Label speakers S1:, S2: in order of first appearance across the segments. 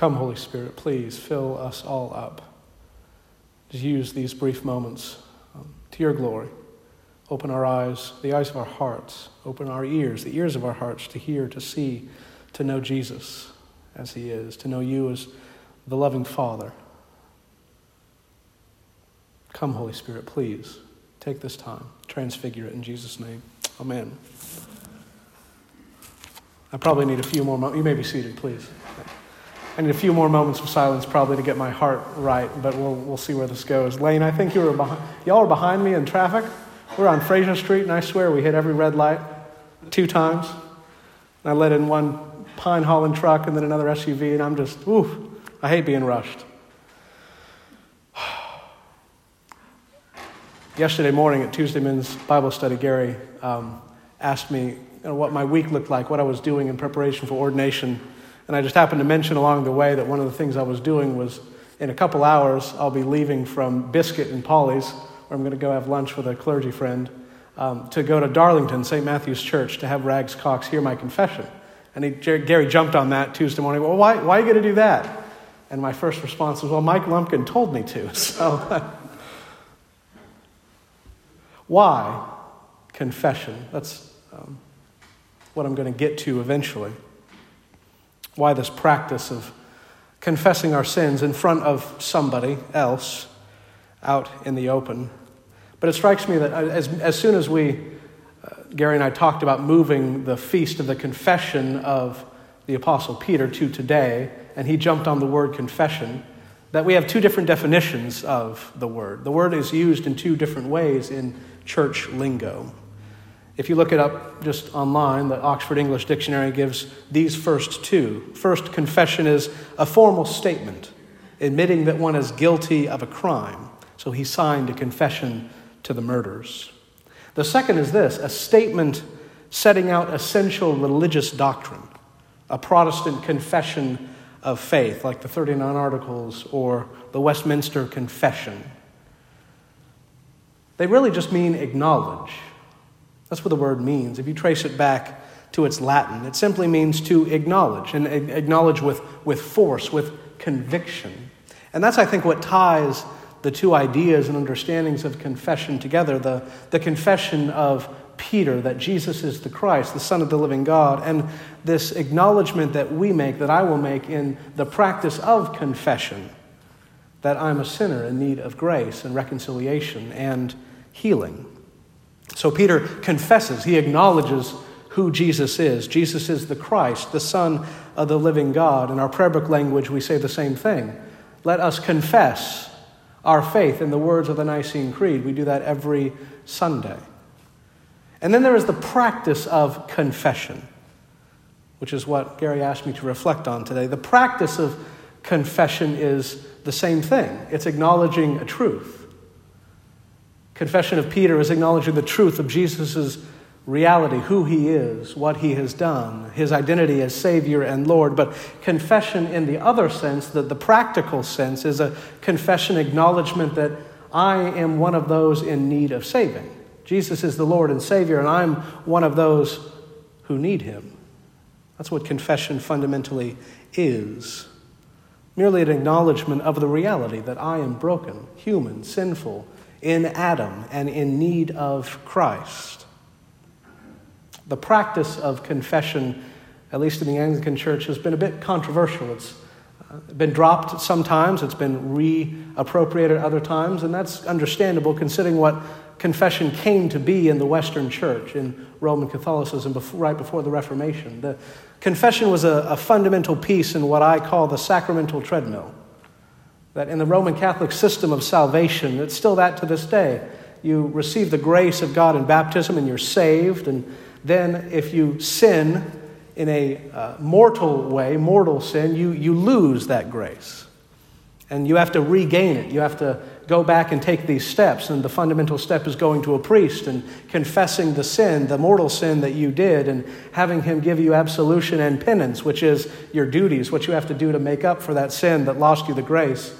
S1: Come, Holy Spirit, please fill us all up. Just use these brief moments um, to your glory. Open our eyes, the eyes of our hearts. Open our ears, the ears of our hearts, to hear, to see, to know Jesus as he is, to know you as the loving Father. Come, Holy Spirit, please take this time, transfigure it in Jesus' name. Amen. I probably need a few more moments. You may be seated, please. I need a few more moments of silence probably to get my heart right, but we'll, we'll see where this goes. Lane, I think you were behind, y'all were behind me in traffic. We're on Fraser Street, and I swear we hit every red light two times. And I let in one Pine Holland truck and then another SUV, and I'm just, ooh, I hate being rushed. Yesterday morning at Tuesday Men's Bible Study, Gary um, asked me you know, what my week looked like, what I was doing in preparation for ordination. And I just happened to mention along the way that one of the things I was doing was in a couple hours, I'll be leaving from Biscuit and Polly's, where I'm going to go have lunch with a clergy friend, um, to go to Darlington, St. Matthew's Church, to have Rags Cox hear my confession. And he, Gary jumped on that Tuesday morning. Well, why, why are you going to do that? And my first response was, well, Mike Lumpkin told me to. So Why? Confession. That's um, what I'm going to get to eventually. Why this practice of confessing our sins in front of somebody else out in the open. But it strikes me that as, as soon as we, uh, Gary and I talked about moving the feast of the confession of the Apostle Peter to today, and he jumped on the word confession, that we have two different definitions of the word. The word is used in two different ways in church lingo. If you look it up just online, the Oxford English Dictionary gives these first two. First, confession is a formal statement admitting that one is guilty of a crime. So he signed a confession to the murders. The second is this a statement setting out essential religious doctrine, a Protestant confession of faith, like the 39 Articles or the Westminster Confession. They really just mean acknowledge. That's what the word means. If you trace it back to its Latin, it simply means to acknowledge, and acknowledge with, with force, with conviction. And that's, I think, what ties the two ideas and understandings of confession together the, the confession of Peter that Jesus is the Christ, the Son of the living God, and this acknowledgement that we make, that I will make in the practice of confession, that I'm a sinner in need of grace and reconciliation and healing. So Peter confesses, he acknowledges who Jesus is. Jesus is the Christ, the Son of the living God. In our prayer book language, we say the same thing. Let us confess our faith in the words of the Nicene Creed. We do that every Sunday. And then there is the practice of confession, which is what Gary asked me to reflect on today. The practice of confession is the same thing it's acknowledging a truth. Confession of Peter is acknowledging the truth of Jesus' reality, who he is, what he has done, his identity as Savior and Lord. But confession, in the other sense, that the practical sense, is a confession acknowledgement that I am one of those in need of saving. Jesus is the Lord and Savior, and I'm one of those who need him. That's what confession fundamentally is merely an acknowledgement of the reality that I am broken, human, sinful, in Adam and in need of Christ. The practice of confession, at least in the Anglican Church, has been a bit controversial. It's uh, been dropped sometimes, it's been reappropriated other times, and that's understandable considering what confession came to be in the Western Church, in Roman Catholicism, before, right before the Reformation. The confession was a, a fundamental piece in what I call the sacramental treadmill that in the Roman Catholic system of salvation, it's still that to this day. You receive the grace of God in baptism and you're saved, and then if you sin in a uh, mortal way, mortal sin, you, you lose that grace. And you have to regain it. You have to go back and take these steps. And the fundamental step is going to a priest and confessing the sin, the mortal sin that you did, and having him give you absolution and penance, which is your duties, what you have to do to make up for that sin that lost you the grace.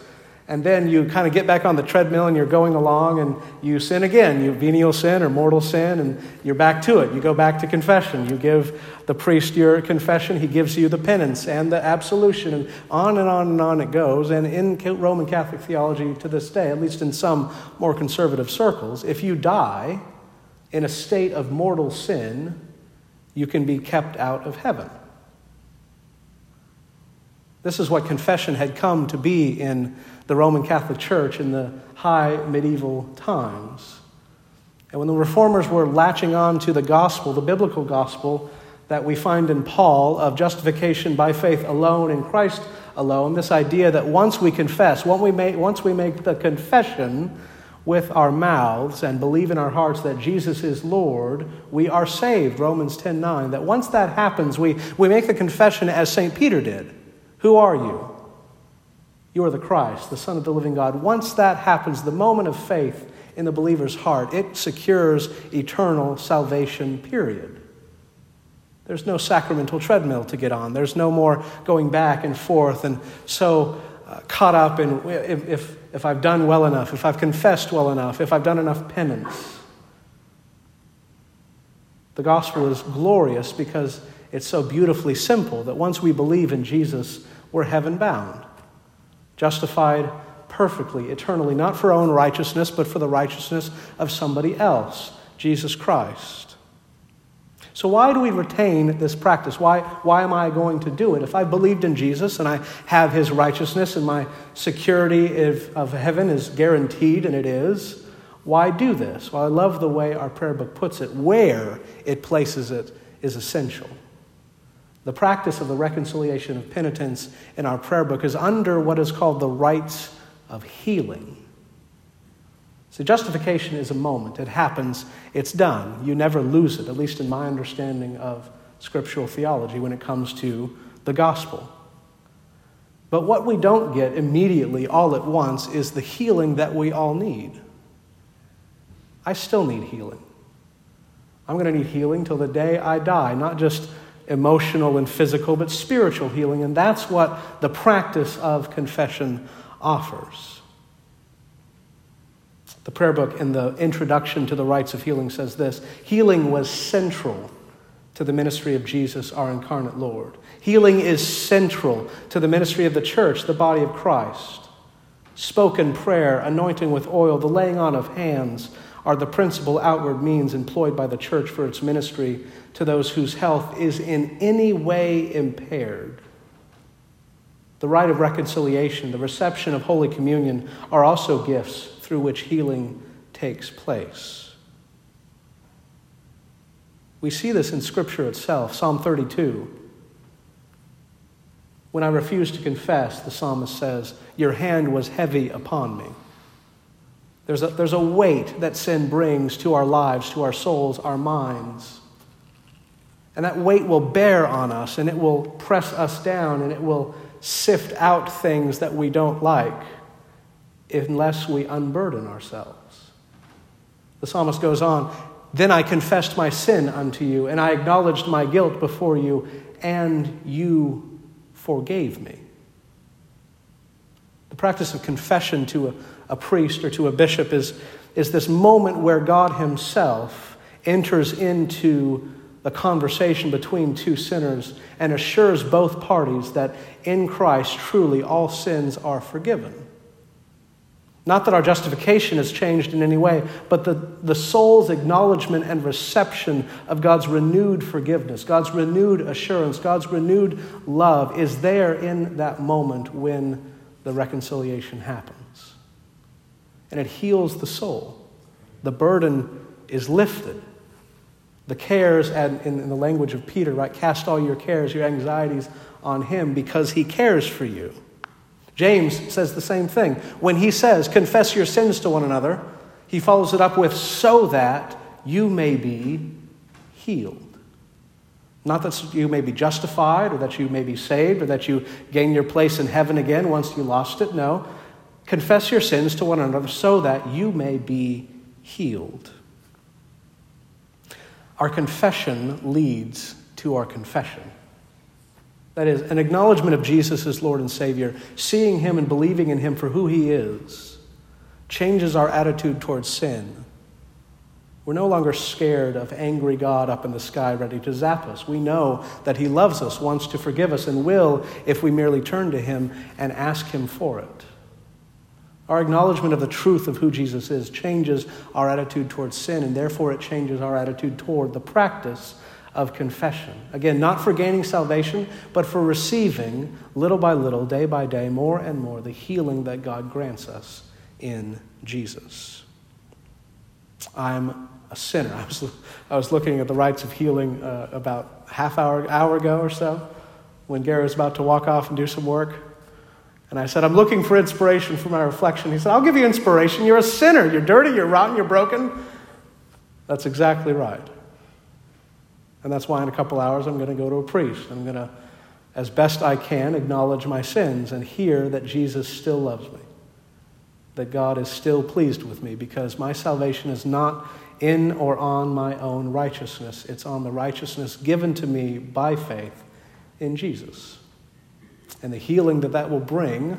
S1: And then you kind of get back on the treadmill and you're going along and you sin again. You venial sin or mortal sin, and you're back to it. You go back to confession. You give the priest your confession, he gives you the penance and the absolution, and on and on and on it goes. And in Roman Catholic theology to this day, at least in some more conservative circles, if you die in a state of mortal sin, you can be kept out of heaven. This is what confession had come to be in the Roman Catholic Church in the high medieval times. And when the reformers were latching on to the gospel, the biblical gospel that we find in Paul of justification by faith alone in Christ alone, this idea that once we confess, once we make, once we make the confession with our mouths and believe in our hearts that Jesus is Lord, we are saved, Romans 10 9. That once that happens, we, we make the confession as St. Peter did Who are you? You are the Christ, the Son of the living God. Once that happens, the moment of faith in the believer's heart, it secures eternal salvation, period. There's no sacramental treadmill to get on. There's no more going back and forth and so uh, caught up in if, if, if I've done well enough, if I've confessed well enough, if I've done enough penance. The gospel is glorious because it's so beautifully simple that once we believe in Jesus, we're heaven bound justified perfectly, eternally, not for our own righteousness, but for the righteousness of somebody else, Jesus Christ. So, why do we retain this practice? Why, why am I going to do it? If I believed in Jesus and I have his righteousness and my security of, of heaven is guaranteed, and it is, why do this? Well, I love the way our prayer book puts it. Where it places it is essential. The practice of the reconciliation of penitence in our prayer book is under what is called the rites of healing. So, justification is a moment. It happens, it's done. You never lose it, at least in my understanding of scriptural theology when it comes to the gospel. But what we don't get immediately, all at once, is the healing that we all need. I still need healing. I'm going to need healing till the day I die, not just emotional and physical, but spiritual healing. And that's what the practice of confession offers. The prayer book in the introduction to the rites of healing says this Healing was central to the ministry of Jesus, our incarnate Lord. Healing is central to the ministry of the church, the body of Christ. Spoken prayer, anointing with oil, the laying on of hands are the principal outward means employed by the church for its ministry to those whose health is in any way impaired. The rite of reconciliation, the reception of Holy Communion are also gifts through which healing takes place. We see this in Scripture itself, Psalm 32. When I refused to confess, the psalmist says, Your hand was heavy upon me. There's a, there's a weight that sin brings to our lives, to our souls, our minds. And that weight will bear on us and it will press us down and it will sift out things that we don't like unless we unburden ourselves. The psalmist goes on Then I confessed my sin unto you, and I acknowledged my guilt before you, and you forgave me. The practice of confession to a, a priest or to a bishop is, is this moment where God Himself enters into the conversation between two sinners and assures both parties that in Christ truly all sins are forgiven. Not that our justification has changed in any way, but the, the soul's acknowledgement and reception of God's renewed forgiveness, God's renewed assurance, God's renewed love is there in that moment when the reconciliation happens. And it heals the soul. The burden is lifted. The cares, and in the language of Peter, right? Cast all your cares, your anxieties on him because he cares for you. James says the same thing. When he says, confess your sins to one another, he follows it up with, so that you may be healed. Not that you may be justified or that you may be saved or that you gain your place in heaven again once you lost it. No. Confess your sins to one another so that you may be healed. Our confession leads to our confession. That is, an acknowledgement of Jesus as Lord and Savior, seeing Him and believing in Him for who He is, changes our attitude towards sin. We're no longer scared of angry God up in the sky ready to zap us. We know that He loves us, wants to forgive us, and will if we merely turn to Him and ask Him for it. Our acknowledgement of the truth of who Jesus is changes our attitude towards sin, and therefore it changes our attitude toward the practice of confession. Again, not for gaining salvation, but for receiving, little by little, day by day, more and more, the healing that God grants us in Jesus. I'm a sinner. I was, I was looking at the rites of healing uh, about half hour, hour ago or so when Gary was about to walk off and do some work. And I said, I'm looking for inspiration for my reflection. He said, I'll give you inspiration. You're a sinner. You're dirty, you're rotten, you're broken. That's exactly right. And that's why in a couple hours I'm going to go to a priest. I'm going to, as best I can, acknowledge my sins and hear that Jesus still loves me, that God is still pleased with me because my salvation is not in or on my own righteousness, it's on the righteousness given to me by faith in Jesus. And the healing that that will bring,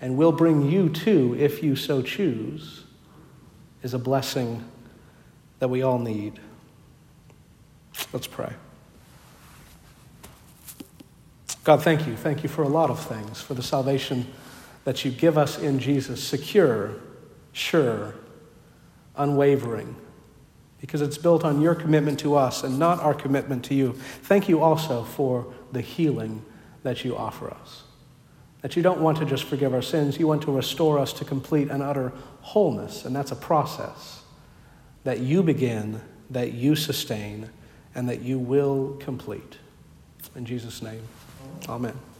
S1: and will bring you too if you so choose, is a blessing that we all need. Let's pray. God, thank you. Thank you for a lot of things, for the salvation that you give us in Jesus, secure, sure, unwavering, because it's built on your commitment to us and not our commitment to you. Thank you also for the healing that you offer us. That you don't want to just forgive our sins, you want to restore us to complete and utter wholeness. And that's a process that you begin, that you sustain and that you will complete. In Jesus' name, amen.